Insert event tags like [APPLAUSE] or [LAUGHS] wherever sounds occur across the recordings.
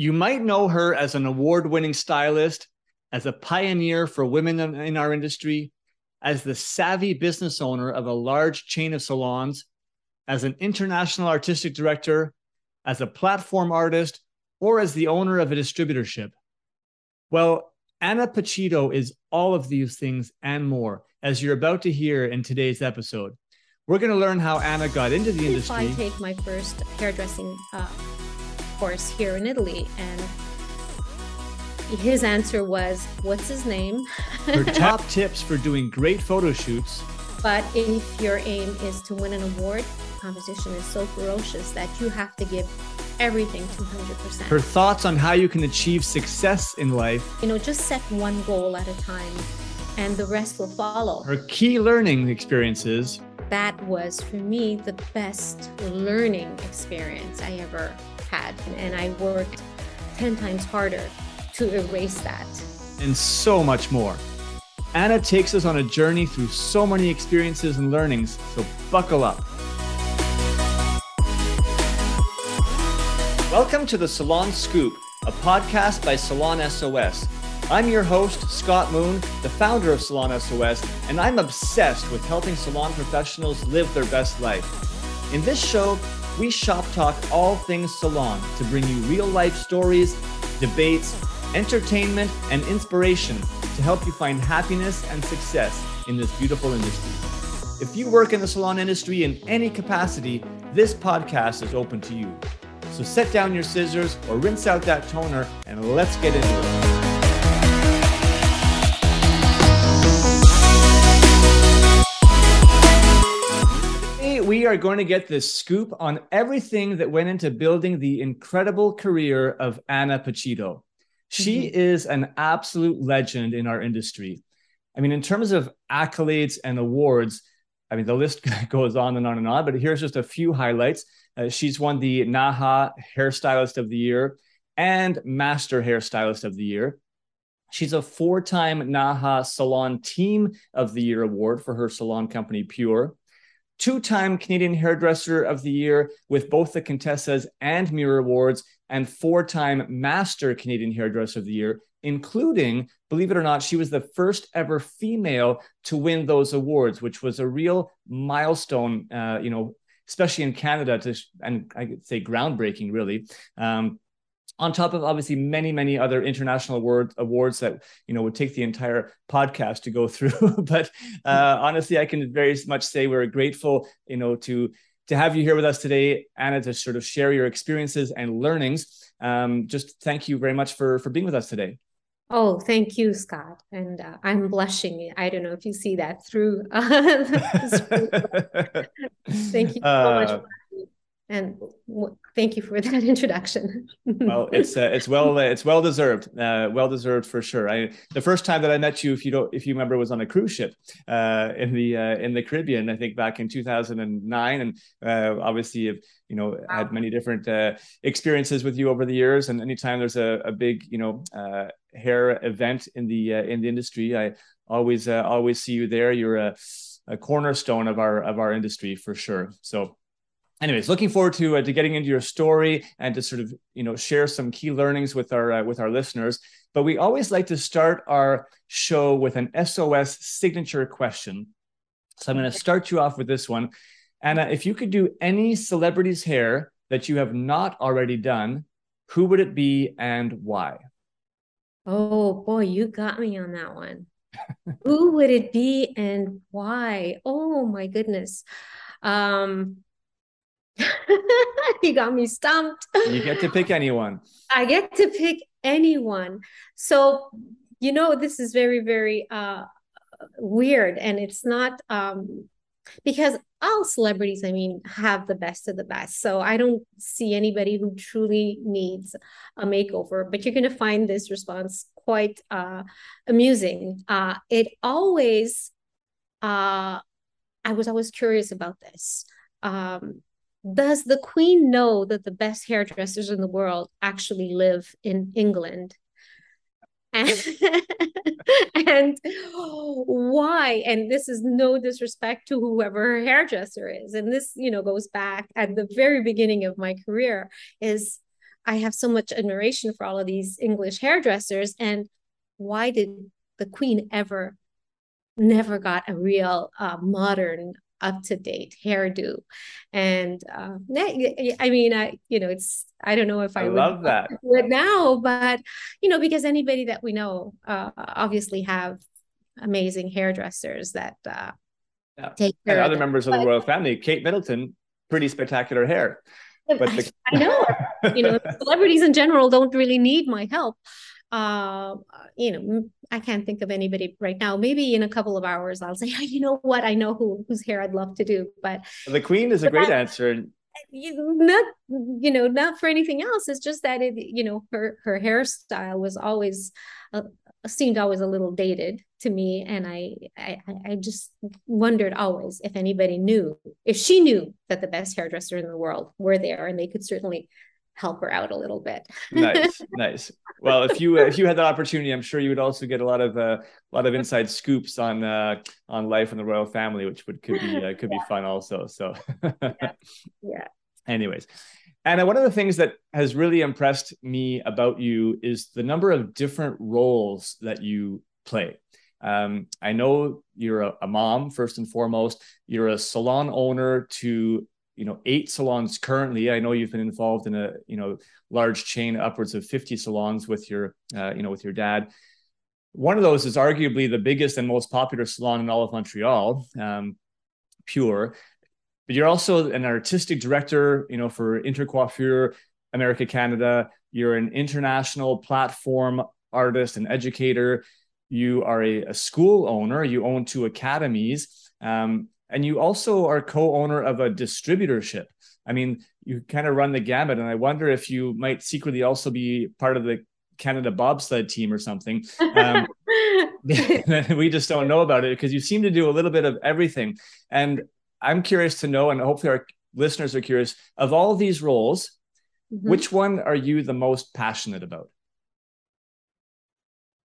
You might know her as an award winning stylist, as a pioneer for women in our industry, as the savvy business owner of a large chain of salons, as an international artistic director, as a platform artist, or as the owner of a distributorship. Well, Anna Pacitto is all of these things and more, as you're about to hear in today's episode. We're going to learn how Anna got into the industry. I take my first hairdressing uh, course here in Italy, and his answer was, "What's his name?" Her [LAUGHS] top tips for doing great photo shoots. But if your aim is to win an award, competition is so ferocious that you have to give everything 200%. Her thoughts on how you can achieve success in life. You know, just set one goal at a time and the rest will follow. Her key learning experiences. That was for me the best learning experience I ever had. And I worked 10 times harder to erase that. And so much more. Anna takes us on a journey through so many experiences and learnings, so buckle up. Welcome to the Salon Scoop, a podcast by Salon SOS. I'm your host, Scott Moon, the founder of Salon SOS, and I'm obsessed with helping salon professionals live their best life. In this show, we shop talk all things salon to bring you real life stories, debates, entertainment, and inspiration to help you find happiness and success in this beautiful industry. If you work in the salon industry in any capacity, this podcast is open to you. So set down your scissors or rinse out that toner and let's get into it. We are going to get this scoop on everything that went into building the incredible career of Anna Pacitto. She mm-hmm. is an absolute legend in our industry. I mean, in terms of accolades and awards, I mean, the list [LAUGHS] goes on and on and on, but here's just a few highlights. Uh, she's won the NAHA Hairstylist of the Year and Master Hairstylist of the Year. She's a four time NAHA Salon Team of the Year award for her salon company, Pure two time Canadian Hairdresser of the Year with both the Contessa's and Mirror Awards, and four time Master Canadian Hairdresser of the Year, including, believe it or not, she was the first ever female to win those awards, which was a real milestone, uh, you know, especially in Canada, to, and I could say groundbreaking, really. Um, on top of obviously many many other international award, awards that you know would take the entire podcast to go through [LAUGHS] but uh, honestly i can very much say we're grateful you know to to have you here with us today anna to sort of share your experiences and learnings um, just thank you very much for for being with us today Oh, thank you, Scott. And uh, I'm blushing. I don't know if you see that through. Uh, [LAUGHS] [LAUGHS] thank you so uh, much and w- thank you for [LAUGHS] that introduction. well, it's uh, it's well uh, it's well deserved, uh, well deserved for sure. I the first time that I met you, if you don't if you remember, was on a cruise ship uh, in the uh, in the Caribbean. I think back in two thousand and nine, and uh, obviously you know wow. had many different experiences with you over the years. And anytime there's a, a big you know hair event in the in the industry, I always always see you there. You're a a cornerstone of our of our industry for sure. So anyways looking forward to uh, to getting into your story and to sort of you know share some key learnings with our uh, with our listeners. But we always like to start our show with an sos signature question. So i'm going to start you off with this one. Anna if you could do any celebrity's hair that you have not already done who would it be and why? Oh boy you got me on that one. Who would it be and why? Oh my goodness. Um [LAUGHS] you got me stumped. You get to pick anyone. [LAUGHS] I get to pick anyone. So, you know, this is very, very uh, weird. And it's not um, because all celebrities, I mean, have the best of the best. So I don't see anybody who truly needs a makeover, but you're going to find this response quite uh, amusing. Uh, it always, uh, I was always curious about this. Um, does the queen know that the best hairdressers in the world actually live in England? And, [LAUGHS] and why? And this is no disrespect to whoever her hairdresser is. And this, you know, goes back at the very beginning of my career is I have so much admiration for all of these English hairdressers. And why did the Queen ever never got a real uh, modern up to date hairdo. And uh, I mean, I you know, it's I don't know if I, I love that it now, but you know, because anybody that we know uh, obviously have amazing hairdressers that uh, yeah. take care. And other members of the royal family, Kate Middleton, pretty spectacular hair. But the... I know, you know, [LAUGHS] celebrities in general don't really need my help. Uh, you know, I can't think of anybody right now. Maybe in a couple of hours, I'll say, oh, [LAUGHS] you know what? I know who whose hair I'd love to do. But the Queen is a great answer. You, not you know not for anything else. It's just that it you know her her hairstyle was always uh, seemed always a little dated to me, and I, I I just wondered always if anybody knew if she knew that the best hairdresser in the world were there, and they could certainly help her out a little bit. nice, [LAUGHS] nice. Well, if you if you had that opportunity, I'm sure you would also get a lot of uh, a lot of inside scoops on uh, on life in the royal family, which would could be uh, [LAUGHS] could yeah. be fun also. So, yeah. [LAUGHS] yeah. Anyways, and one of the things that has really impressed me about you is the number of different roles that you play. Um, I know you're a, a, mom first and foremost. You're a salon owner to you know eight salons currently. I know you've been involved in a you know large chain upwards of 50 salons with your uh, you know with your dad. One of those is arguably the biggest and most popular salon in all of montreal um, pure. But you're also an artistic director you know for intercoiffure america canada. You're an international platform artist and educator. You are a, a school owner. You own two academies. Um, and you also are co-owner of a distributorship. I mean, you kind of run the gamut, and I wonder if you might secretly also be part of the Canada bobsled team or something. Um, [LAUGHS] we just don't know about it because you seem to do a little bit of everything. And I'm curious to know, and hopefully our listeners are curious, of all these roles, mm-hmm. which one are you the most passionate about?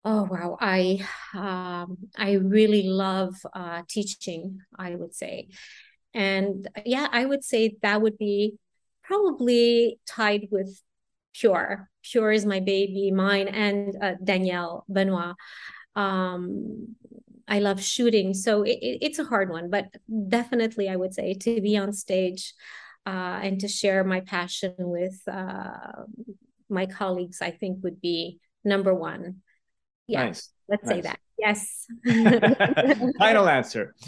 Oh wow, I um, I really love uh, teaching. I would say, and yeah, I would say that would be probably tied with Pure. Pure is my baby, mine and uh, Danielle Benoit. Um, I love shooting, so it, it, it's a hard one, but definitely I would say to be on stage uh, and to share my passion with uh, my colleagues, I think would be number one. Yeah, nice. let's nice. say that. Yes. [LAUGHS] Final answer. [LAUGHS]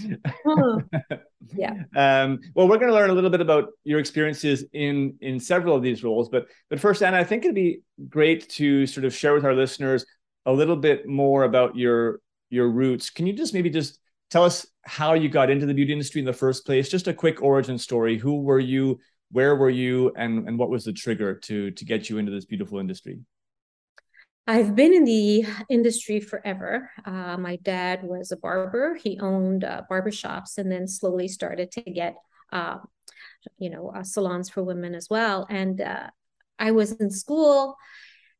Yeah. [LAUGHS] Um, well, we're going to learn a little bit about your experiences in in several of these roles, but but first, Anna, I think it'd be great to sort of share with our listeners a little bit more about your your roots. Can you just maybe just tell us how you got into the beauty industry in the first place? Just a quick origin story. Who were you? Where were you? And and what was the trigger to to get you into this beautiful industry? I've been in the industry forever. Uh, my dad was a barber. He owned uh, barber shops and then slowly started to get, uh, you know, uh, salons for women as well. And uh, I was in school,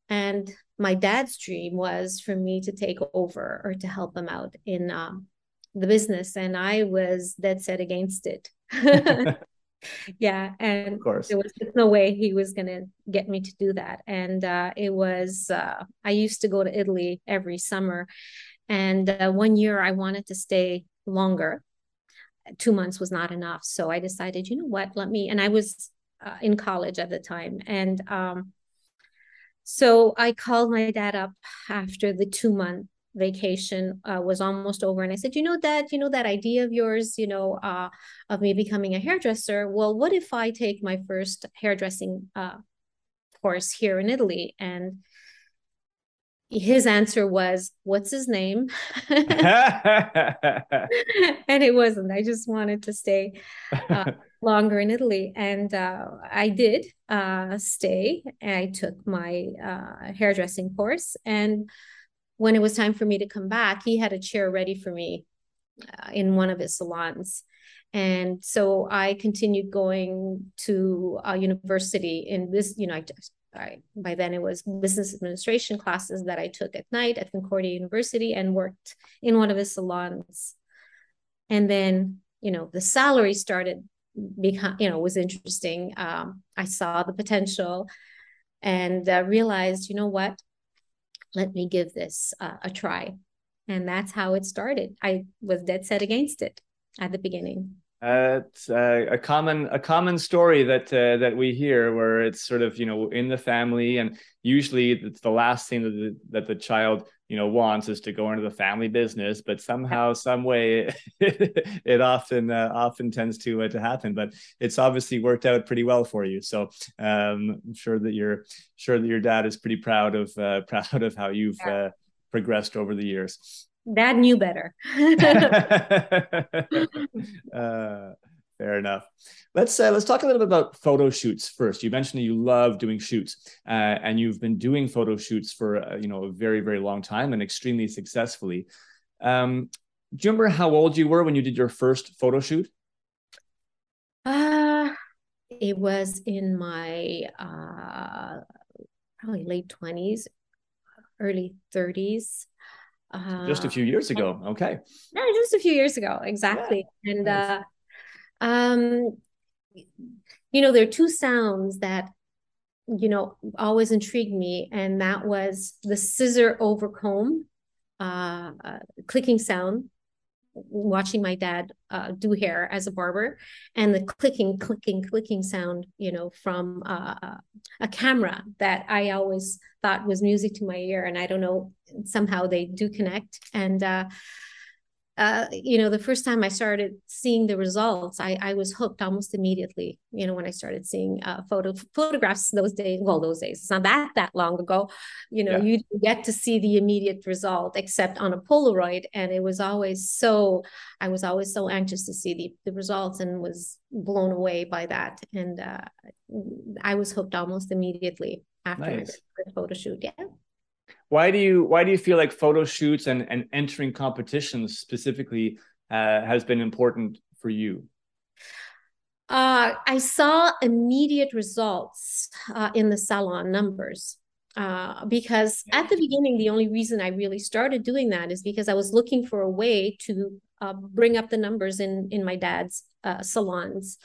and my dad's dream was for me to take over or to help him out in um, the business. And I was dead set against it. [LAUGHS] [LAUGHS] yeah and of course. there was no way he was going to get me to do that and uh, it was uh, i used to go to italy every summer and uh, one year i wanted to stay longer. Two months was not enough so i decided you know what? Let me and i was uh, in college at the time and um, so i called my dad up after the two month vacation uh, was almost over. And i said you know that you know that idea of yours you know uh, of me becoming a hairdresser? Well what if i take my first hairdressing uh, course here in italy? And his answer was what's his name? [LAUGHS] And it wasn't. I just wanted to stay uh, [LAUGHS] longer in italy. And uh, i did uh, stay. I took my uh, hairdressing course. And when it was time for me to come back, he had a chair ready for me uh, in one of his salons. And so I continued going to a university in this, you know, I, I, by then it was business administration classes that I took at night at Concordia University and worked in one of his salons. And then, you know, the salary started become, you know, was interesting. Um, I saw the potential and uh, realized, you know what? Let me give this uh, a try. And that's how it started. I was dead set against it at the beginning. Uh, it's uh, a common a common story that uh, that we hear where it's sort of you know in the family and usually it's the last thing that the, that the child you know wants is to go into the family business but somehow some way [LAUGHS] it, often uh, often tends to uh, to happen but it's obviously worked out pretty well for you so um, i'm sure that you're sure that your dad is pretty proud of uh, [LAUGHS] proud of how you've yeah. progressed over the years dad knew better. [LAUGHS] uh, fair enough. Let's uh, let's talk a little bit about photo shoots first. You mentioned that you love doing shoots, uh, and you've been doing photo shoots for uh, you know a very very long time and extremely successfully. Um, do you remember how old you were when you did your first photo shoot? Uh, it was in my uh, probably late twenties, early thirties. Uh, just a few years ago. Okay. Yeah, just a few years ago. Exactly. Yeah. And nice. Uh um you know, there are two sounds that you know always intrigued me, and that was the scissor over comb uh, uh clicking sound watching my dad uh, do hair as a barber and the clicking clicking clicking sound you know from uh, a camera that i always thought was music to my ear and i don't know somehow they do connect and uh, you know, the first time I started seeing the results, I, I was hooked almost immediately. You know, when I started seeing uh, photo photographs those days, well, those days, it's not that that long ago. You know, yeah. you get to see the immediate result, except on a Polaroid, and it was always so. I was always so anxious to see the the results, and was blown away by that. And uh, I was hooked almost immediately after nice. my photo shoot. Yeah why do you why do you feel like photo shoots and and entering competitions specifically uh, has been important for you? Uh, i saw immediate results uh, in the salon numbers uh, because at the beginning the only reason i really started doing that is because i was looking for a way to uh, bring up the numbers in in my dad's uh, salons.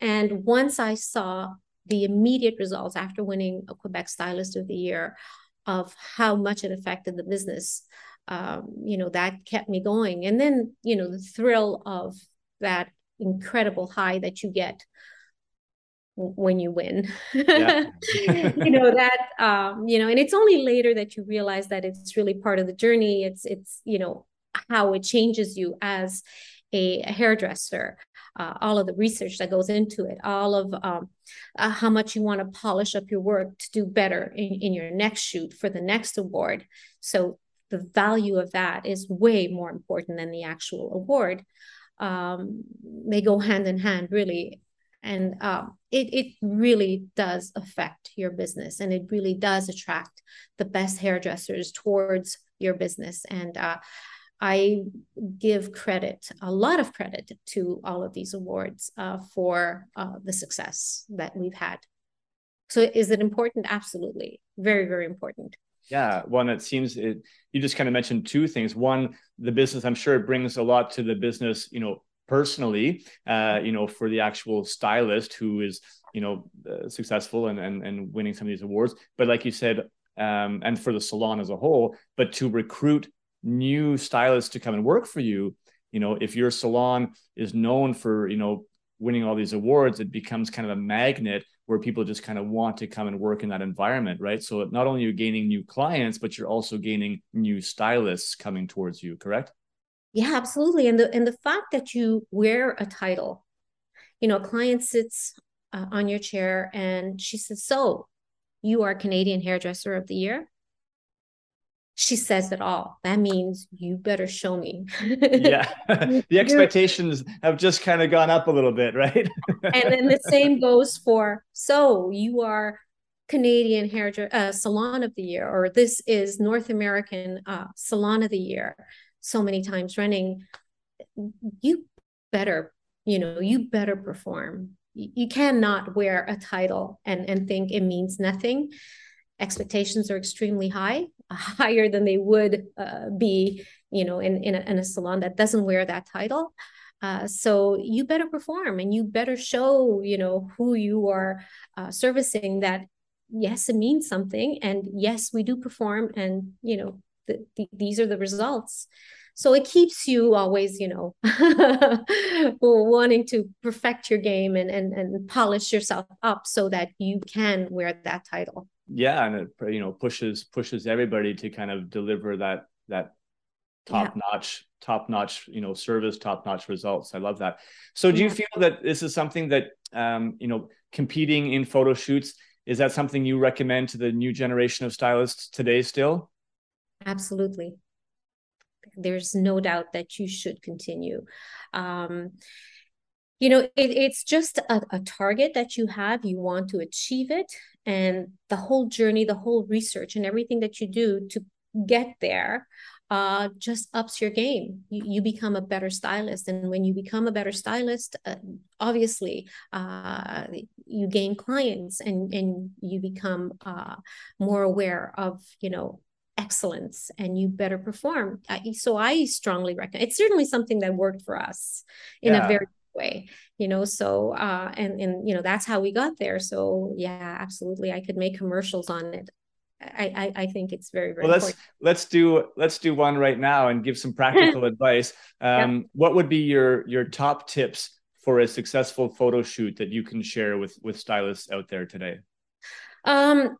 And once i saw the immediate results after winning a quebec stylist of the year of how much it affected the business. Um, you know that kept me going. And then you know the thrill of that incredible high that you get when you win. Yeah. [LAUGHS] you know that um you know and it's only later that you realize that it's really part of the journey. It's it's you know how it changes you as a, a hairdresser uh, all of the research that goes into it, all of um, uh, how much you want to polish up your work to do better in, in your next shoot for the next award. So the value of that is way more important than the actual award. Um, they go hand in hand, really. And um, it, it really does affect your business and it really does attract the best hairdressers towards your business. And uh, I give credit, a lot of credit to all of these awards uh, for uh, the success that we've had. So is it important? Absolutely. Very, very important. Yeah. One, it seems it, you just kind of mentioned two things. One, the business, I'm sure it brings a lot to the business, you know, personally, uh, you know, for the actual stylist who is, you know, uh, successful and, and, and winning some of these awards. But like you said, um, and for the salon as a whole, but to recruit new stylists to come and work for you you know if your salon is known for you know winning all these awards it becomes kind of a magnet where people just kind of want to come and work in that environment right? So not only are you gaining new clients but you're also gaining new stylists coming towards you correct? Yeah absolutely. And the and the fact that you wear a title you know a client sits uh, on your chair and she says so you are canadian hairdresser of the year she says it all. That means you better show me. yeah. [LAUGHS] [LAUGHS] the expectations have just kind of gone up a little bit, right? [LAUGHS] and then the same goes for so you are Canadian hair uh, salon of the year, or this is North American uh, salon of the year, so many times running. You better, you know, you better perform. You cannot wear a title and and think it means nothing expectations are extremely high, [LAUGHS] higher than they would uh, be, you know, in in a, in a, salon that doesn't wear that title. Uh, so you better perform and you better show, you know, who you are uh, servicing that yes it means something and yes we do perform and you know the, the, these are the results so it keeps you always you know [LAUGHS] wanting to perfect your game and, and and polish yourself up so that you can wear that title yeah and it you know pushes pushes everybody to kind of deliver that that top yeah. notch top notch you know service top notch results. I love that. So do yeah. you feel that this is something that um you know competing in photo shoots is that something you recommend to the new generation of stylists today still? Absolutely. There's no doubt that you should continue. Um you know it, it's just a, a target that you have. You want to achieve it and the whole journey the whole research and everything that you do to get there uh, just ups your game. You, you, become a better stylist. And when you become a better stylist, uh, obviously uh, you gain clients and, and you become uh, more aware of, you know, excellence and you better perform. so I strongly recommend it's certainly something that worked for us in yeah. a very way you know so uh and and you know that's how we got there so yeah absolutely i could make commercials on it I, I, I think it's very very. Well, let's important. let's do let's do one right now and give some practical [LAUGHS] advice. Um, yep. What would be your your top tips for a successful photo shoot that you can share with with stylists out there today? Um,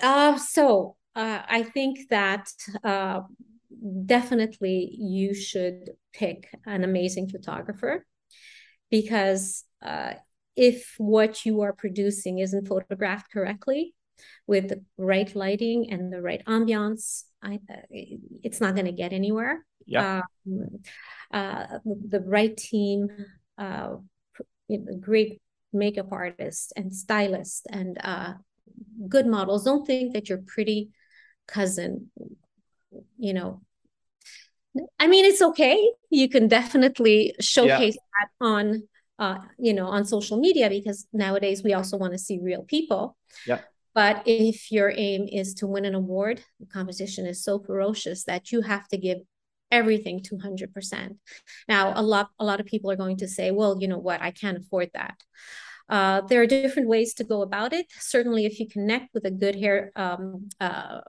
uh, so uh, I think that uh, definitely you should pick an amazing photographer because uh, if what you are producing isn't photographed correctly, with the right lighting and the right ambiance, I, uh, it's not going to get anywhere. Yeah. Um, uh, the right team, uh, great makeup artist and stylist and uh, good models. Don't think that your pretty cousin, you know, I mean, it's okay. You can definitely showcase yeah. that on, uh, you know, on social media because nowadays we also want to see real people. Yeah. But if your aim is to win an award, the competition is so ferocious that you have to give everything 200%. Now, a lot a lot of people are going to say, well, you know what, I can't afford that. Uh, there are different ways to go about it. Certainly, if you connect with a good hair um, uh,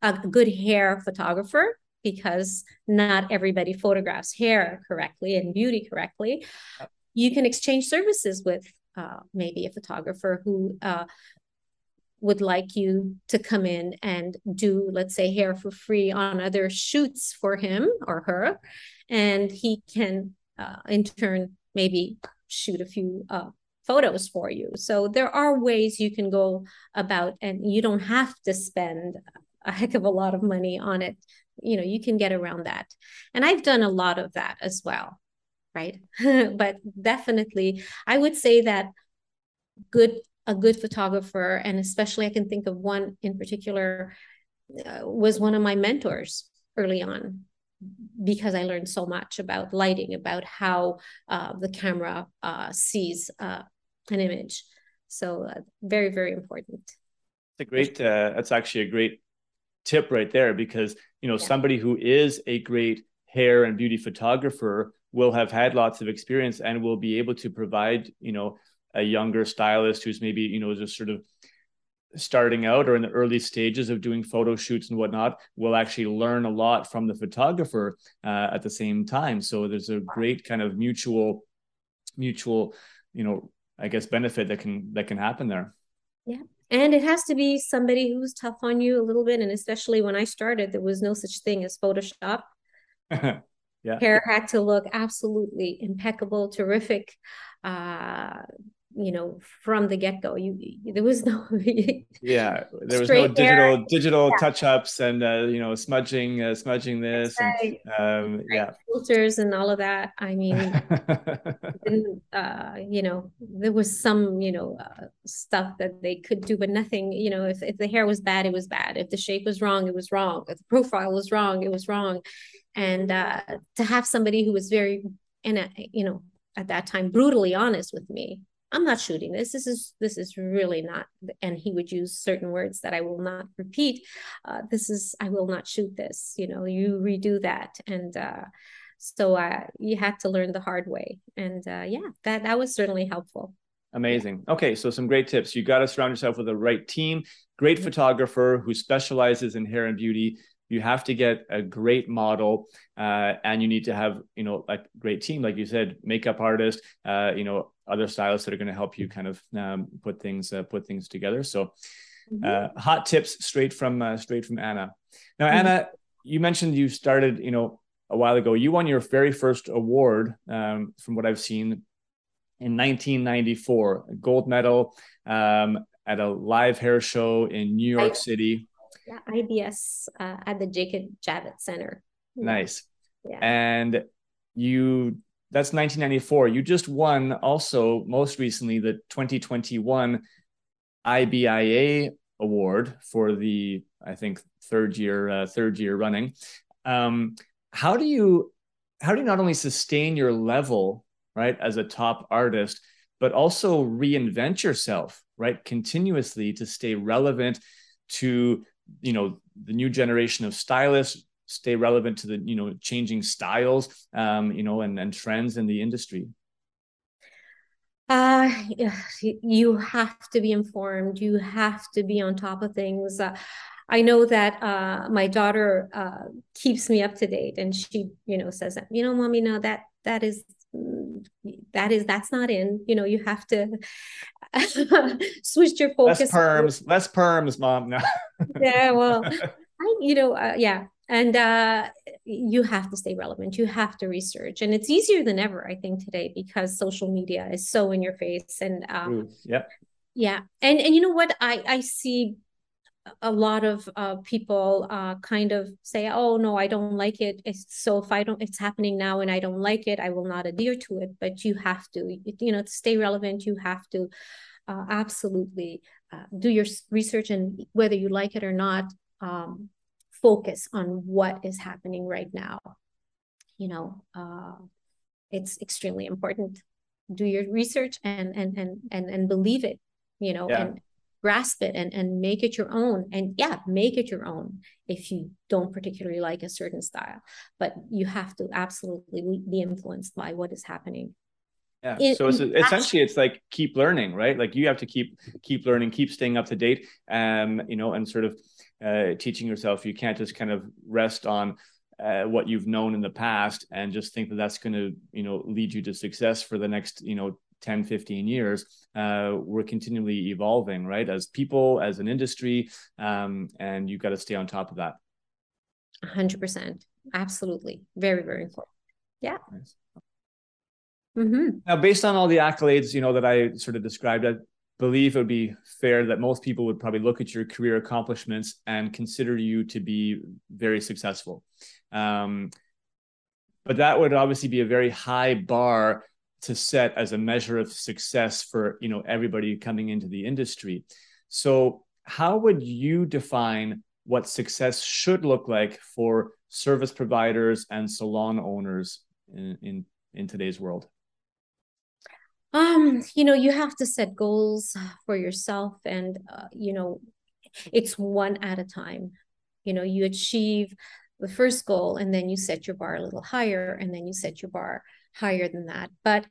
a good hair photographer, because not everybody photographs hair correctly and beauty correctly, you can exchange services with uh, maybe a photographer who uh, would like you to come in and do, let's say, hair for free on other shoots for him or her. And he can, uh, in turn, maybe shoot a few uh, photos for you. So there are ways you can go about, and you don't have to spend a heck of a lot of money on it. You know, you can get around that. And I've done a lot of that as well. Right. [LAUGHS] but definitely, I would say that good a good photographer, and especially I can think of one in particular, uh, was one of my mentors early on because I learned so much about lighting, about how uh, the camera uh, sees uh, an image. So uh, very, very important. It's a great. Uh, that's actually a great tip right there because you know yeah. somebody who is a great hair and beauty photographer will have had lots of experience and will be able to provide you know a younger stylist who's maybe you know just sort of starting out or in the early stages of doing photo shoots and whatnot will actually learn a lot from the photographer uh, at the same time. So there's a great kind of mutual mutual you know i guess benefit that can that can happen there. Yeah and it has to be somebody who's tough on you a little bit and especially when i started there was no such thing as photoshop. [LAUGHS] Yeah. Hair had to look absolutely impeccable terrific uh you know from the get-go you, there was no [LAUGHS] yeah there was no digital hair. digital yeah. touch-ups and uh, you know smudging uh, smudging this right. and um, yeah filters and all of that i mean [LAUGHS] uh, you know there was some you know uh, stuff that they could do but nothing you know if, if the hair was bad it was bad if the shape was wrong it was wrong if the profile was wrong it was wrong and uh, to have somebody who was very and you know at that time brutally honest with me I'm not shooting this. This is this is really not. And he would use certain words that I will not repeat. Uh, this is I will not shoot this. You know, you redo that, and uh, so uh, you had to learn the hard way. And uh, yeah, that that was certainly helpful. Amazing. Okay, so some great tips. You got to surround yourself with the right team, great photographer who specializes in hair and beauty. You have to get a great model, uh, and you need to have you know a great team, like you said, makeup artist, uh, you know, other stylists that are going to help you kind of um, put things uh, put things together. So, mm-hmm. Uh, hot tips straight from uh, straight from Anna. Now, mm-hmm. Anna, you mentioned you started, you know, a while ago. You won your very first award, um, from what I've seen, in 1994, a gold medal um, at a live hair show in New York I, City. Yeah, IBS uh, at the Jacob Javits Center. Nice. Yeah. And you, that's 1994. You just won also most recently the 2021 IBIA award for the, I think, third year, uh, third year running. Um, how do you, how do you not only sustain your level right, as a top artist, but also reinvent yourself, right, continuously to stay relevant to, you know, the new generation of stylists, stay relevant to the, you know, changing styles, um, you know, and, and trends in the industry? Uh, you have to be informed. You have to be on top of things. Uh, I know that uh, my daughter uh, keeps me up to date, and she, you know, says, "You know, mommy, no, that that is that is that's not in you know you have to [LAUGHS] switch your focus less perms less perms mom no yeah well [LAUGHS] I, you know uh, yeah and uh, you have to stay relevant. You have to research. And it's easier than ever i think today because social media is so in your face and um, yeah yeah. And and you know what? I i see a lot of uh, people uh, kind of say, "Oh no, I don't like it." It's, so if I don't, it's happening now, and I don't like it, I will not adhere to it. But you have to, you know, to stay relevant, you have to uh, absolutely uh, do your research, and whether you like it or not, um, focus on what is happening right now. You know, uh, it's extremely important. Do your research and and and and and believe it. You know, yeah. and grasp it and, and make it your own and yeah make it your own if you don't particularly like a certain style but you have to absolutely be influenced by what is happening yeah in, so it's essentially it's like keep learning right like you have to keep keep learning keep staying up to date um you know and sort of uh, teaching yourself you can't just kind of rest on uh, what you've known in the past and just think that that's going to you know lead you to success for the next you know 10 15 years. Uh, we're continually evolving right as people as an industry um, and you've got to stay on top of that. 100% absolutely. Very very important. Yeah. Nice. mm-hmm. now based on all the accolades you know that i sort of described believe it would be fair that most people would probably look at your career accomplishments and consider you to be very successful. Um, but that would obviously be a very high bar to set as a measure of success for you know everybody coming into the industry. So how would you define what success should look like for service providers and salon owners in in, in today's world um you know you have to set goals for yourself and uh, you know it's one at a time you know you achieve the first goal and then you set your bar a little higher and then you set your bar higher than that. But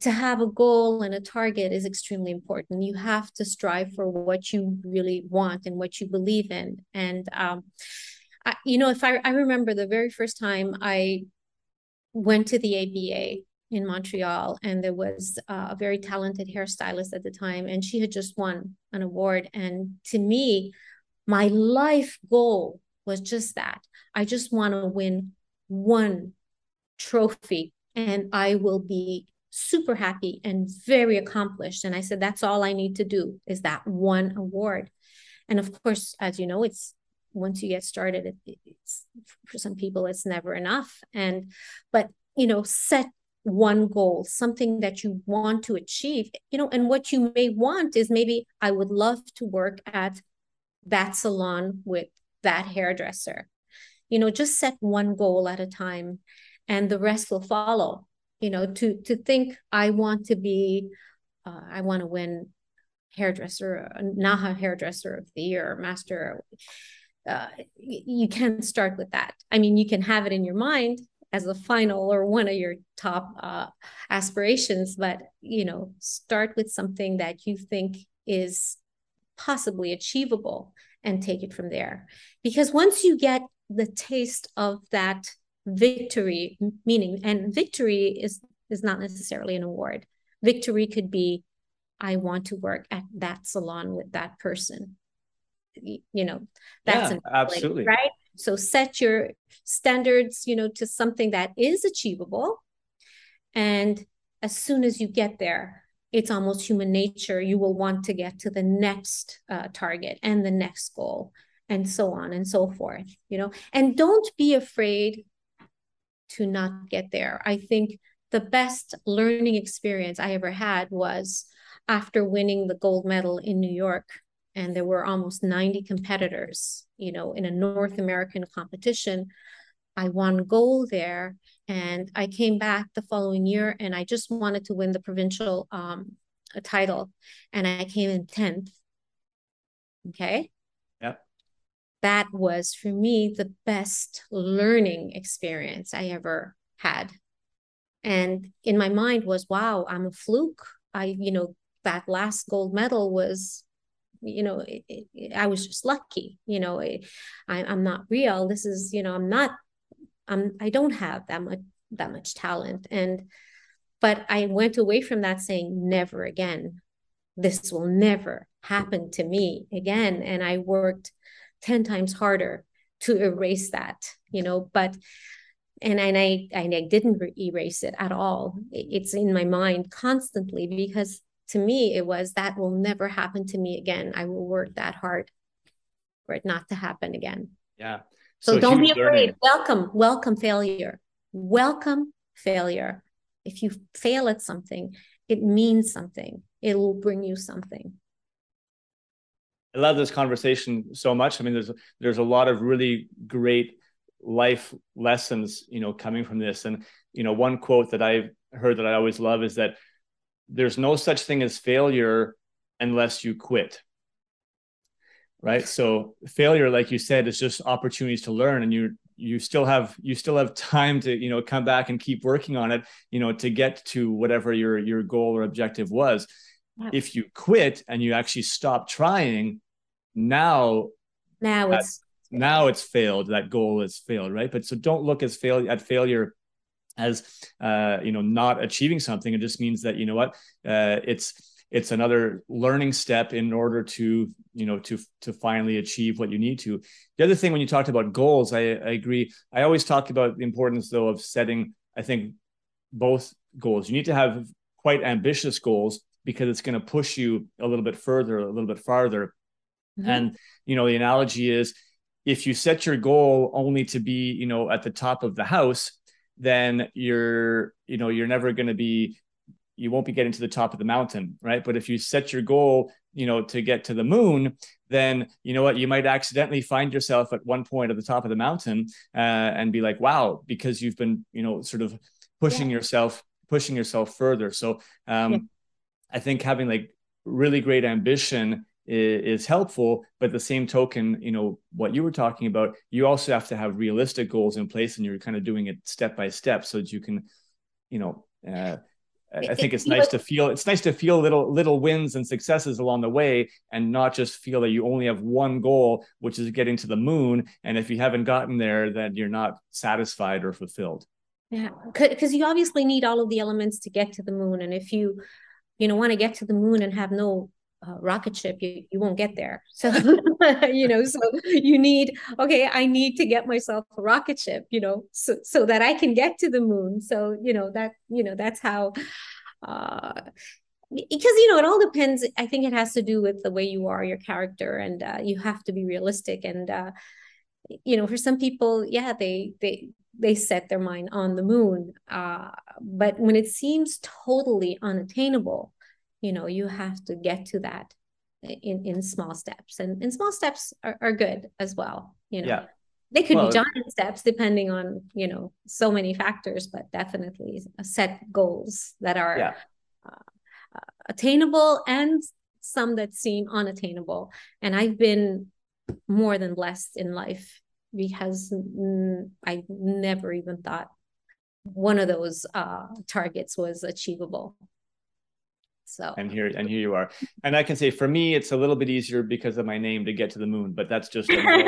to have a goal and a target is extremely important. You have to strive for what you really want and what you believe in. And, um, I, you know, if I, I remember the very first time I went to the ABA in Montreal, and there was uh, a very talented hairstylist at the time, and she had just won an award. And to me, my life goal was just that I just want to win one trophy and I will be super happy and very accomplished. And I said, that's all I need to do is that one award. And of course, as you know, it's once you get started, it, it's for some people, it's never enough. And, but, you know, set one goal, something that you want to achieve, you know, and what you may want is maybe I would love to work at that salon with that hairdresser. You know, just set one goal at a time and the rest will follow you know to to think i want to be uh, i want to win hairdresser naha hairdresser of the year master uh, you can't start with that i mean you can have it in your mind as a final or one of your top uh, aspirations but you know start with something that you think is possibly achievable and take it from there. Because once you get the taste of that victory meaning and victory is is not necessarily an award. Victory could be i want to work at that salon with that person. You know that's yeah, absolutely. right so set your standards you know to something that is achievable. And as soon as you get there it's almost human nature. You will want to get to the next uh, target and the next goal and so on and so forth you know. And don't be afraid to not get there. I think the best learning experience i ever had was after winning the gold medal in new york and there were almost 90 competitors you know in a north american competition. I won gold there and i came back the following year and i just wanted to win the provincial um, title and i came in 10th okay? Yep. That was for me the best learning experience i ever had. And in my mind was wow i'm a fluke. I you know that last gold medal was you know it, it, i was just lucky you know I, i'm not real. This is you know i'm not i'm i don't have that much that much talent. And but i went away from that saying never again. This will never happen to me again. And i worked 10 times harder to erase that you know but and and I and I didn't erase it at all. It's in my mind constantly because to me it was that will never happen to me again. I will work that hard for it not to happen again. Yeah. So, so don't be afraid. learning. welcome welcome failure. Welcome failure. If you fail at something it means something. It will bring you something. I love this conversation so much. I mean there's there's a lot of really great life lessons you know coming from this. And you know one quote that i've heard that i always love is that there's no such thing as failure unless you quit right? So failure like you said is just opportunities to learn and you you still have you still have [LAUGHS] time to you know come back and keep working on it you know to get to whatever your your goal or objective was. Yeah. if you quit and you actually stop trying now now it's now it's failed that goal is failed right? But so don't look as fail at failure as uh, you know not achieving something. It just means that you know what uh, it's it's another learning step in order to you know to to finally achieve what you need to. The other thing when you talked about goals i, I agree. I always talk about the importance though of setting i think both goals. You need to have quite ambitious goals because it's going to push you a little bit further a little bit farther. Mm-hmm. and you know the analogy is if you set your goal only to be you know at the top of the house then you're you know you're never going to be you won't be getting to the top of the mountain right but if you set your goal you know to get to the moon then you know what you might accidentally find yourself at one point at the top of the mountain uh, and be like wow because you've been you know sort of pushing yeah. yourself pushing yourself further so um yeah. i think having like really great ambition is, helpful but the same token you know what you were talking about you also have to have realistic goals in place and you're kind of doing it step by step so that you can you know uh, I think it's nice to feel it's nice to feel little little wins and successes along the way and not just feel that you only have one goal which is getting to the moon and if you haven't gotten there then you're not satisfied or fulfilled. Yeah, cuz you obviously need all of the elements to get to the moon and if you you know want to get to the moon and have no uh, rocket ship you, you won't get there. [LAUGHS] So [LAUGHS] [LAUGHS] you know so you need okay i need to get myself a rocket ship you know so so that i can get to the moon. So you know that you know that's how uh because you know it all depends i think it has to do with the way you are your character and uh, you have to be realistic. And uh you know for some people yeah they they they set their mind on the moon uh but when it seems totally unattainable you know you have to get to that in in small steps and and small steps are, are good as well you know yeah. they could well, be giant steps depending on you know so many factors but definitely set goals that are yeah. uh, attainable and some that seem unattainable and i've been more than blessed in life because i never even thought one of those uh, targets was achievable. So and here and here you are. And I can say for me, it's a little bit easier because of my name to get to the moon, but that's just a whole,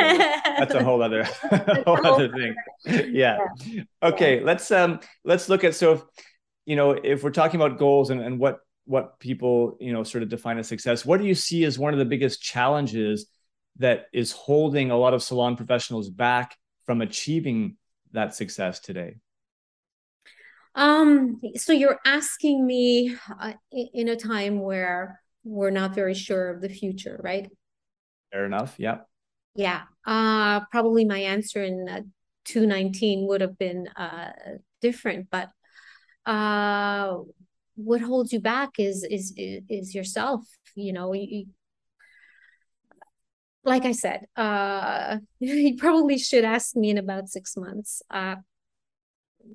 that's a whole other [LAUGHS] [LAUGHS] whole other thing. Yeah. yeah. Okay, let's um let's look at so if, you know if we're talking about goals and, and what what people you know sort of define as success, what do you see as one of the biggest challenges that is holding a lot of salon professionals back from achieving that success today? Um, so you're asking me uh, in a time where we're not very sure of the future, right? Fair enough. Yeah. Yeah. Uh, probably my answer in uh, 219 would have been uh, different, but uh, what holds you back is is is yourself. You know, you, like I said, uh, [LAUGHS] you probably should ask me in about six months. Uh,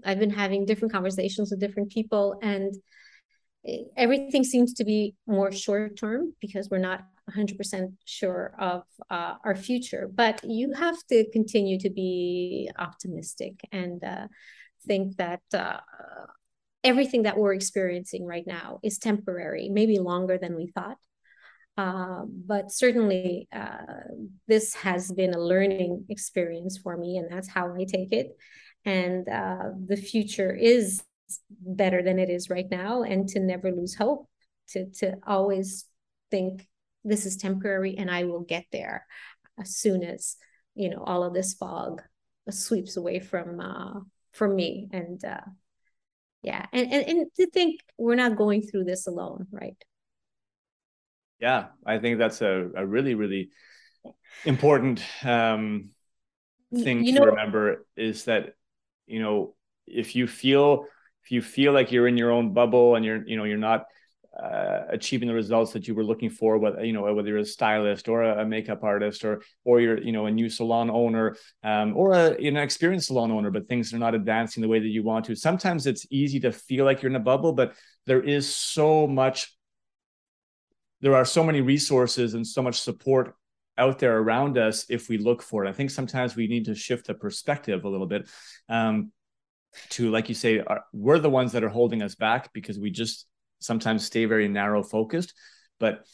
I've been having different conversations with different people, and everything seems to be more short term because we're not 100% sure of uh, our future. But you have to continue to be optimistic and uh, think that uh, everything that we're experiencing right now is temporary, maybe longer than we thought. Uh, but certainly, uh, this has been a learning experience for me, and that's how I take it and uh, the future is better than it is right now and to never lose hope to to always think this is temporary and i will get there as soon as you know all of this fog sweeps away from uh from me and uh yeah and and, and to think we're not going through this alone right? Yeah i think that's a, a really really important um thing you to remember is that you know if you feel if you feel like you're in your own bubble and you're you know you're not uh, achieving the results that you were looking for whether you know whether you're a stylist or a, makeup artist or or you're you know a new salon owner um, or a experienced salon owner but things are not advancing the way that you want to sometimes it's easy to feel like you're in a bubble but there is so much there are so many resources and so much support out there around us if we look for it. I think sometimes we need to shift the perspective a little bit um, to, like you say, are, we're the ones that are holding us back because we just sometimes stay very narrow focused. But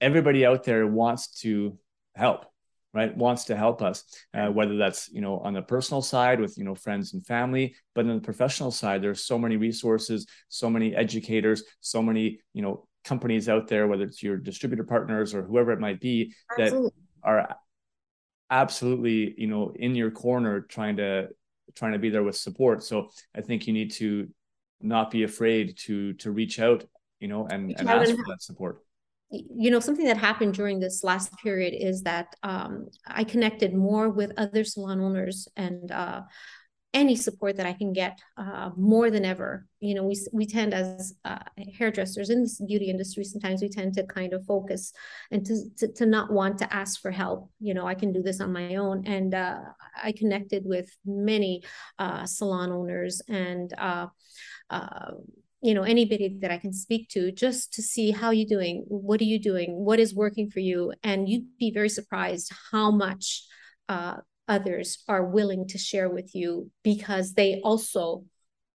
everybody out there wants to help right wants to help us uh, whether that's you know on the personal side with you know friends and family but on the professional side there's so many resources so many educators so many you know companies out there, whether it's your distributor partners or whoever it might be, absolutely. that are absolutely, you know, in your corner trying to trying to be there with support. So I think you need to not be afraid to to reach out, you know, and, and ask for that support you know something that happened during this last period is that um, i connected more with other salon owners and uh, any support that I can get uh, more than ever. You know, we we tend as uh, hairdressers in this beauty industry, sometimes we tend to kind of focus and to, to, to not want to ask for help. You know, I can do this on my own. And uh, I connected with many uh, salon owners and uh, uh, you know anybody that i can speak to just to see how you're doing what are you doing what is working for you and you'd be very surprised how much uh, others are willing to share with you because they also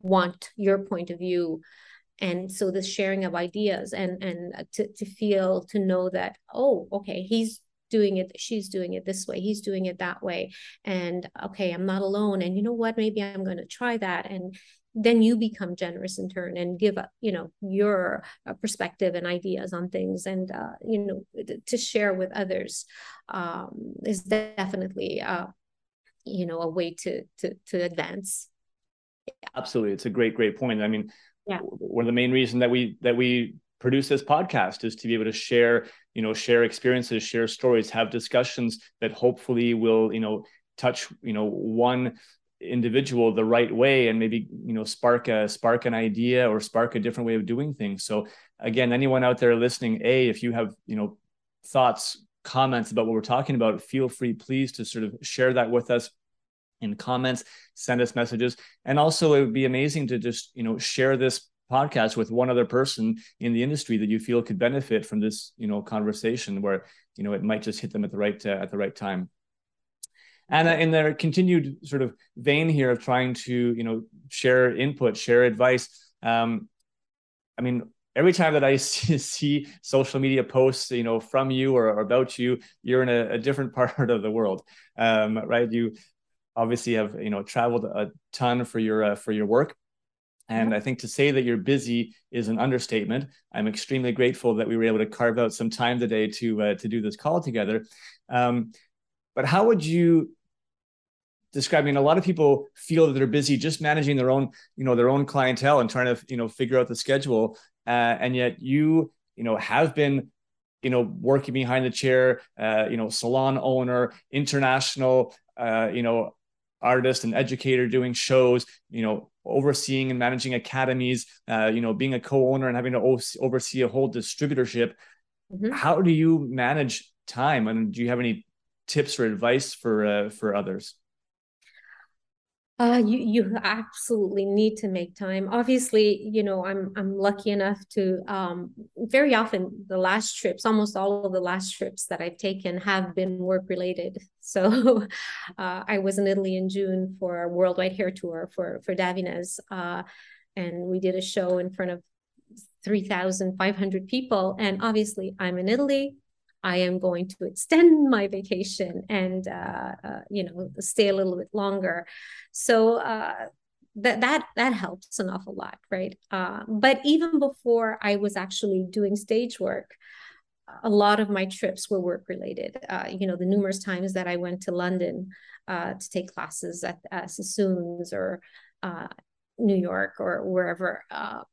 want your point of view. And so the sharing of ideas and and to, to feel to know that oh okay he's doing it she's doing it this way he's doing it that way. And okay i'm not alone. And you know what? Maybe i'm going to try that. And then you become generous in turn and give up you know your uh, perspective and ideas on things. And uh, you know to share with others um, is definitely uh, you know a way to to to advance. Absolutely. It's a great great point. I mean yeah. one of the main reasons that we that we produce this podcast is to be able to share you know share experiences share stories have discussions that hopefully will you know touch you know one individual the right way and maybe you know spark a spark an idea or spark a different way of doing things. So again anyone out there listening a if you have you know thoughts comments about what we're talking about, feel free, please, to sort of share that with us in comments, send us messages. And also, it would be amazing to just, you know, share this podcast with one other person in the industry that you feel could benefit from this, you know, conversation where, you know, it might just hit them at the right, uh, at the right time. And uh, in their continued sort of vein here of trying to, you know, share input, share advice. Um, I mean, every time that I [LAUGHS] see social media posts, you know, from you or, or about you, you're in a, a, different [LAUGHS] part of the world, um, right? You obviously have, you know, traveled a ton for your uh, for your work, and I think to say that you're busy is an understatement. I'm extremely grateful that we were able to carve out some time today to uh, to do this call together. Um, but how would you describe? I mean, a lot of people feel that they're busy just managing their own, you know, their own clientele and trying to, you know, figure out the schedule. Uh, and yet you, you know, have been you know, working behind the chair, uh, you know, salon owner, international, uh, you know, artist and educator doing shows, you know, overseeing and managing academies, uh, you know, being a co-owner and having to oversee a whole distributorship. Mm-hmm. How do you manage time? And do you have any tips or advice for uh, for others? Uh, you you absolutely need to make time. Obviously, you know I'm I'm lucky enough to um, very often the last trips, almost all of the last trips that I've taken have been work related. [LAUGHS] So uh, I was in Italy in June for a worldwide hair tour for for Davines, uh, and we did a show in front of three thousand five hundred people. And obviously, I'm in Italy. I am going to extend my vacation and uh, uh, you know stay a little bit longer. So uh, that that that helps an awful lot, right? Uh, but even before I was actually doing stage work, a lot of my trips were work related. Uh, you know, the numerous times that I went to London uh, to take classes at uh, Sassoon's or New York or wherever, um,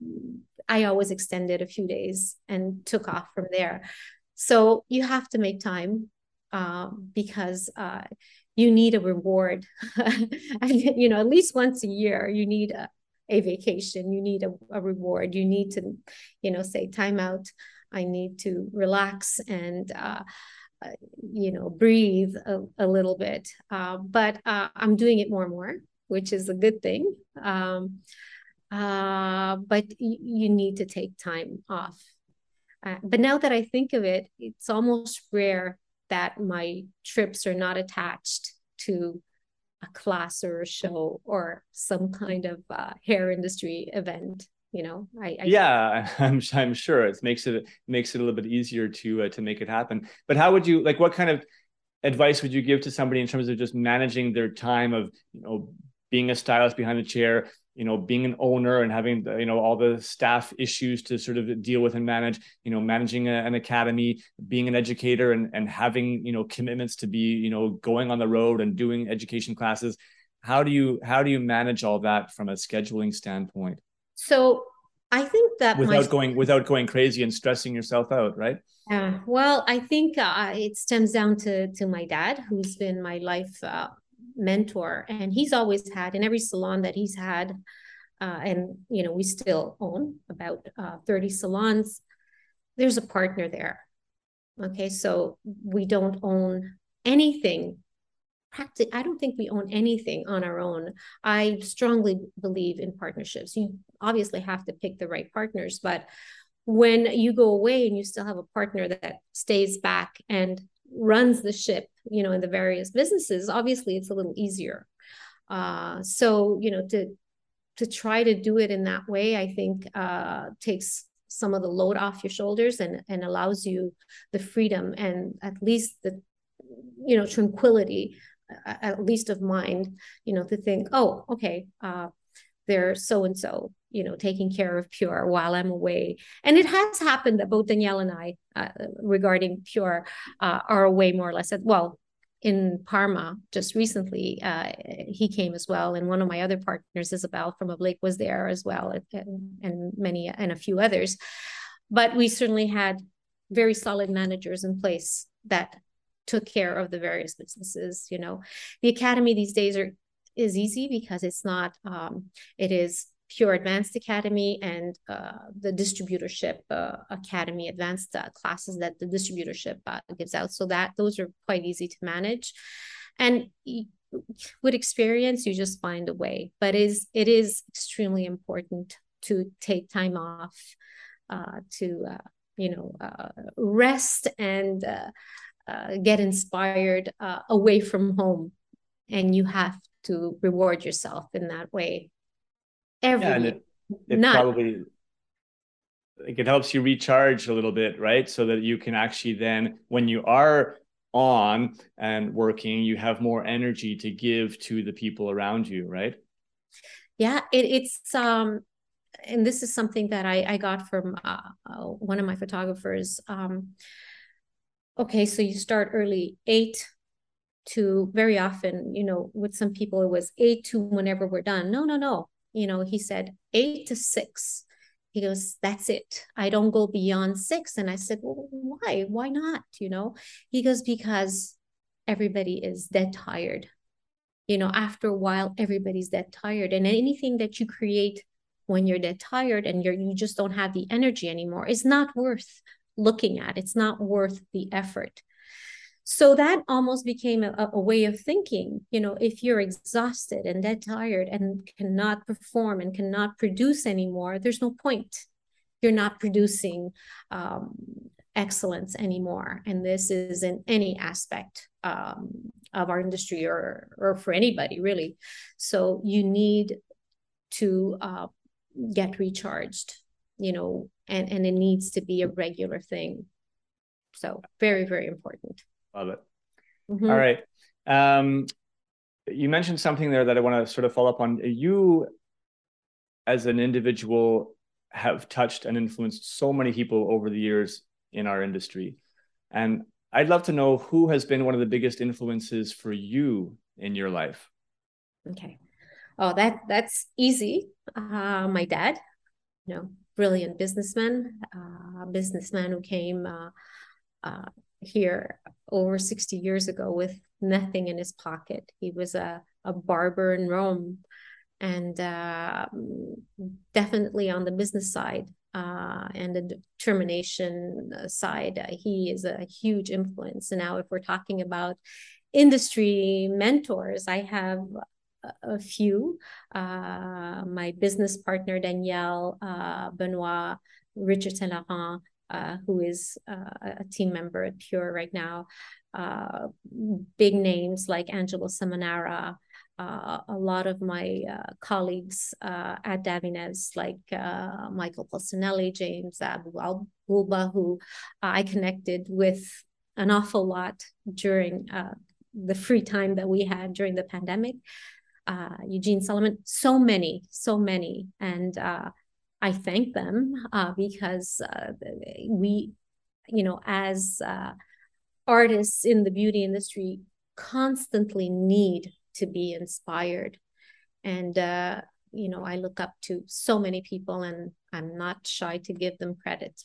I always extended a few days and took off from there. So you have to make time um, because uh, you need a reward. [LAUGHS] you know, at least once a year, you need a, a vacation, you need a, a reward, you need to, you know, say time out. I need to relax and uh, uh, you know breathe a, a little bit uh, but uh, i'm doing it more and more which is a good thing um, uh, but y- you need to take time off but now that I think of it, it's almost rare that my trips are not attached to a class or a show or some kind of uh, hair industry event. You know, I, I yeah, [LAUGHS] I'm I'm sure it makes it makes it a little bit easier to uh, to make it happen. But how would you like? What kind of advice would you give to somebody in terms of just managing their time of you know being a stylist behind the chair you know being an owner and having the, you know all the staff issues to sort of deal with and manage you know managing a, an academy being an educator and and having you know commitments to be you know going on the road and doing education classes. How do you how do you manage all that from a scheduling standpoint? So i think that without my... going without going crazy and stressing yourself out right? Yeah well i think uh, it stems down to to my dad who's been my life uh, mentor and he's always had in every salon that he's had uh, and you know we still own about uh, 30 salons there's a partner there. Okay so we don't own anything practically i don't think we own anything on our own. I strongly believe in partnerships. You obviously have to pick the right partners but when you go away and you still have a partner that stays back and runs the ship you know in the various businesses obviously it's a little easier. Uh, so you know to to try to do it in that way i think uh, takes some of the load off your shoulders and and allows you the freedom and at least the you know tranquility at least of mind you know to think oh okay uh, they're so and so you know taking care of pure while i'm away. And it has happened that both danielle and i uh, regarding pure uh, are away more or less at, well in parma just recently uh, he came as well. And one of my other partners isabel from blake was there as well and, and many and a few others. But we certainly had very solid managers in place that took care of the various businesses you know. The academy these days are is easy because it's not um, it is pure advanced academy and uh, the distributorship uh, academy advanced uh, classes that the distributorship uh, gives out. So that those are quite easy to manage. And with experience you just find a way. But is it is extremely important to take time off uh, to uh, you know rest and get inspired away from home. And you have to reward yourself in that way every yeah, and it, it probably like it helps you recharge a little bit right? So that you can actually then when you are on and working you have more energy to give to the people around you right? Yeah it, it's um and this is something that i i got from uh, uh, one of my photographers um okay so you start early eight to very often you know with some people it was eight to whenever we're done. No no no you know he said eight to six. He goes that's it. I don't go beyond six. And i said well why? Why not? You know? He goes because everybody is dead tired. You know after a while everybody's dead tired. And anything that you create when you're dead tired and you're you just don't have the energy anymore is not worth looking at. It's not worth the effort so that almost became a, a, way of thinking you know if you're exhausted and dead tired and cannot perform and cannot produce anymore there's no point. You're not producing um, excellence anymore. And this is in any aspect um, of our industry or or for anybody really. So you need to uh, get recharged you know and and it needs to be a regular thing. So very very important Love it. Mm-hmm. All right. Um, you mentioned something there that I want to sort of follow up on. You, as an individual, have touched and influenced so many people over the years in our industry. And I'd love to know who has been one of the biggest influences for you in your life. Okay. Oh, that that's easy. Uh, my dad, you know, brilliant businessman, uh, businessman who came uh, uh here over 60 years ago with nothing in his pocket. He was a, a barber in Rome and uh, definitely on the business side uh, and the determination side, uh, he is a huge influence. And now, if we're talking about industry mentors, I have a few. Uh, my business partner, Danielle, uh, Benoit, Richard Saint Laurent, uh, who is uh, a team member at Pure right now. Uh, big names like Angelo Seminara, uh, a lot of my uh, colleagues at Davines, like Michael Pulcinelli, James Abulba, who I connected with an awful lot during the free time that we had during the pandemic. Eugene Souleiman, so many, so many. And I thank them uh, because uh, we, you know, as uh, artists in the beauty industry, constantly need to be inspired. And, uh, you know, I look up to so many people and I'm not shy to give them credit.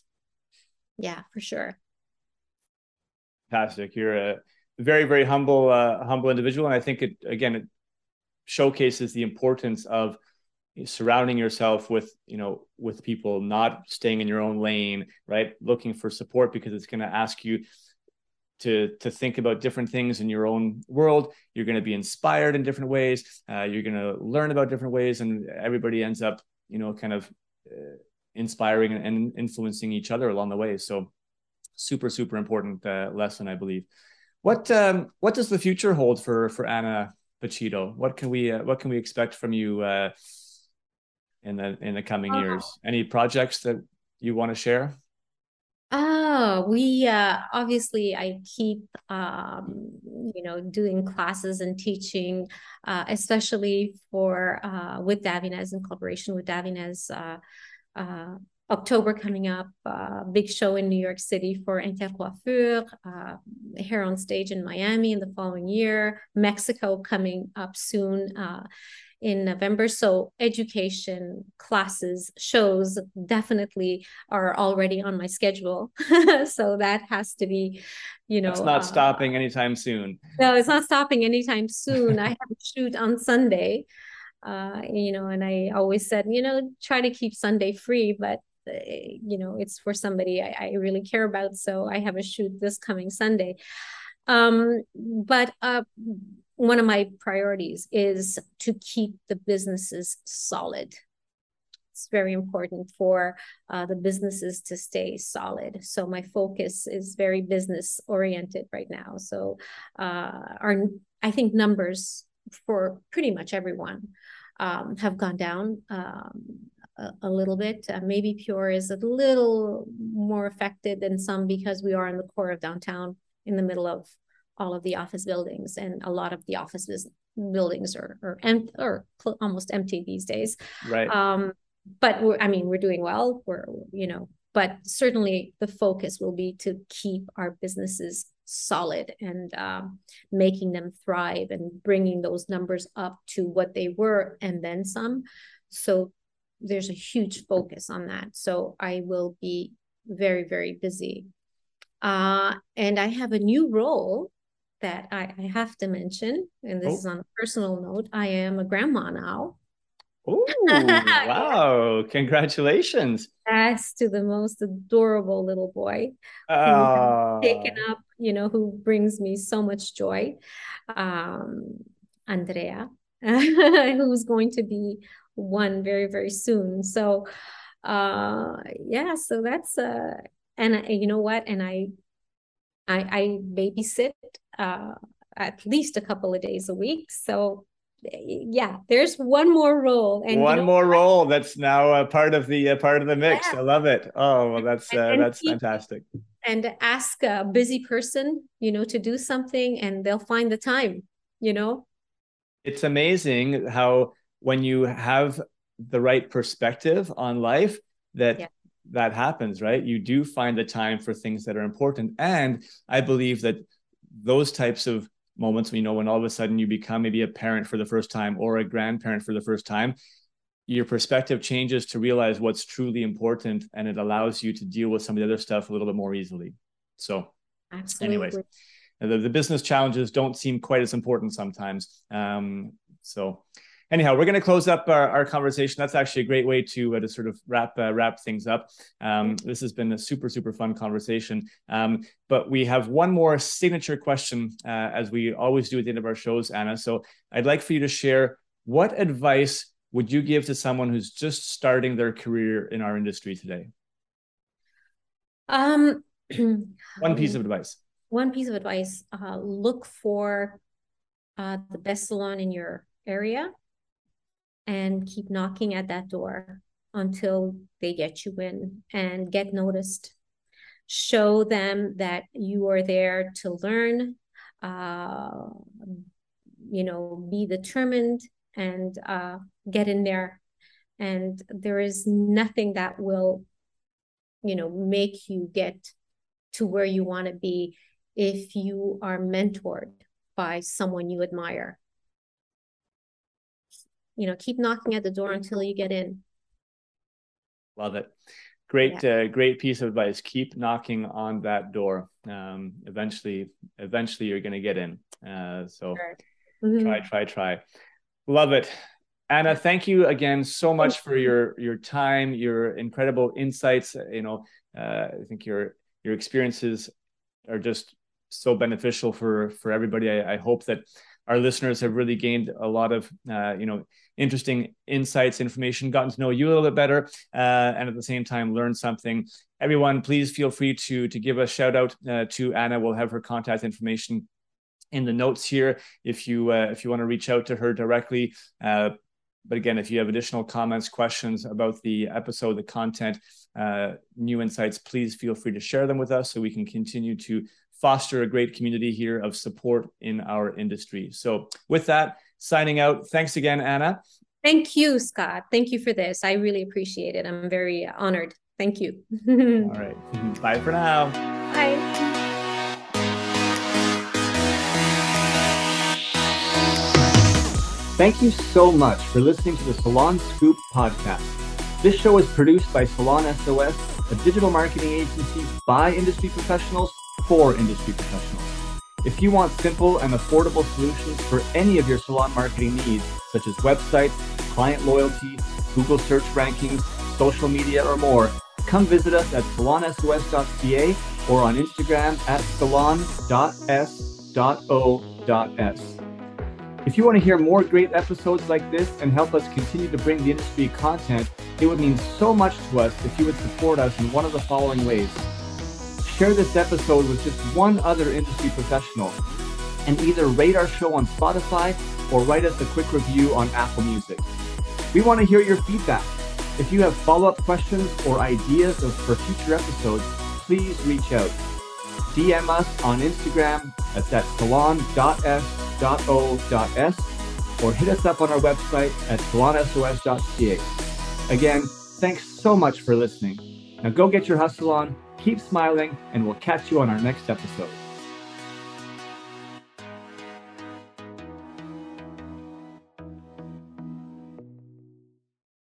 Yeah, for sure. Fantastic. You're a very, very humble, uh, humble individual. And I think it, again, it showcases the importance of surrounding yourself with you know with people not staying in your own lane right? Looking for support because it's going to ask you to to think about different things in your own world. You're going to be inspired in different ways. Uh, you're going to learn about different ways and everybody ends up you know kind of uh, inspiring and, and, influencing each other along the way. So super super important uh, lesson i believe. What um, what does the future hold for for anna Pacitto? what can we uh, what can we expect from you uh, in the in the coming years? Uh-huh. Any projects that you want to share? Oh, we uh, obviously I keep um, you know doing classes and teaching, uh, especially for uh, with Davines in collaboration with Davines. Uh, uh, October coming up, uh, big show in New York City for Intercoiffure, uh, here on stage in Miami in the following year, Mexico coming up soon. Uh, in November. So education, classes, shows definitely are already on my schedule. [LAUGHS] so that has to be, you know, it's not uh, stopping anytime soon. No, it's not stopping anytime soon. I have a shoot on Sunday. Uh, you know, and I always said, you know, try to keep Sunday free, but uh, you know, it's for somebody I, I really care about. So I have a shoot this coming Sunday. Um, but uh one of my priorities is to keep the businesses solid. It's very important for uh, the businesses to stay solid. So my focus is very business oriented right now. So uh, our I think numbers for pretty much everyone um, have gone down um, a, little bit. Uh, maybe Pure is a little more affected than some because we are in the core of downtown in the middle of all of the office buildings and a lot of the offices buildings are are, em- or cl- almost empty these days. Right. Um but we're, i mean we're doing well. We're you know but certainly the focus will be to keep our businesses solid and um, making them thrive and bringing those numbers up to what they were and then some. So there's a huge focus on that. So i will be very very busy. Uh, and i have a new role that I, I have to mention, and this oh. is on a personal note. I am a grandma now. Oh, [LAUGHS] wow. Congratulations. As to the most adorable little boy uh... taken up, you know, who brings me so much joy. Um, Andrea, [LAUGHS] who's going to be one very, very soon. So, uh, yeah, so that's, uh, and uh, you know what? And I I, I babysit uh, at least a couple of days a week. So yeah, there's one more role. And one you know, more role that's now a part of the part of the mix. Yeah. I love it. Oh, well, that's uh, that's fantastic. And ask a busy person, you know, to do something, and they'll find the time. You know, it's amazing how when you have the right perspective on life, that yeah that happens, right? You do find the time for things that are important. And I believe that those types of moments, you know, when all of a sudden you become maybe a parent for the first time or a grandparent for the first time, your perspective changes to realize what's truly important and it allows you to deal with some of the other stuff a little bit more easily. So, Absolutely. anyways, the, the business challenges don't seem quite as important sometimes. Um, so, anyhow, we're going to close up our, our, conversation. That's actually a great way to uh, to sort of wrap uh, wrap things up. Um, this has been a super super fun conversation. Um, but we have one more signature question, uh, as we always do at the end of our shows, Anna. So I'd like for you to share what advice would you give to someone who's just starting their career in our industry today? Um, [CLEARS THROAT] one piece of advice. One piece of advice: uh, look for uh, the best salon in your area and keep knocking at that door until they get you in and get noticed. Show them that you are there to learn, uh, you know, be determined and uh, get in there. And there is nothing that will, you know, make you get to where you want to be if you are mentored by someone you admire you know keep knocking at the door until you get in. Love it. Great yeah. uh, great piece of advice. Keep knocking on that door. Um, eventually eventually you're going to get in. Uh, so sure. mm-hmm. try try try. Love it. Anna thank you again so much for your your time your incredible insights. You know uh, i think your your experiences are just so beneficial for for everybody. I, I hope that our listeners have really gained a lot of uh, you know interesting insights information gotten to know you a little bit better uh, and at the same time learn something. Everyone please feel free to to give a shout out uh, to anna. We'll have her contact information in the notes here if you uh, if you want to reach out to her directly. Uh, but again if you have additional comments questions about the episode the content uh, new insights please feel free to share them with us so we can continue to foster a great community here of support in our industry. So, with that, signing out. Thanks again, Anna. Thank you, Scott. Thank you for this. I really appreciate it. I'm very honored. Thank you. All right. [LAUGHS] Bye for now. Bye. Thank you so much for listening to the Salon Scoop podcast. This show is produced by Salon SOS, a digital marketing agency by industry professionals for industry professionals. If you want simple and affordable solutions for any of your salon marketing needs, such as websites, client loyalty, Google search rankings, social media, or more, come visit us at salonsos.ca or on Instagram at salon.s.o.s. If you want to hear more great episodes like this and help us continue to bring the industry content, it would mean so much to us if you would support us in one of the following ways share this episode with just one other industry professional. and either rate our show on Spotify or write us a quick review on Apple Music. We want to hear your feedback. If you have follow up questions or ideas for future episodes, please reach out. DM us on Instagram at that salon.s.o.s or hit us up on our website at salonsos.ca. Again, thanks so much for listening. Now go get your hustle on, keep smiling, and we'll catch you on our next episode.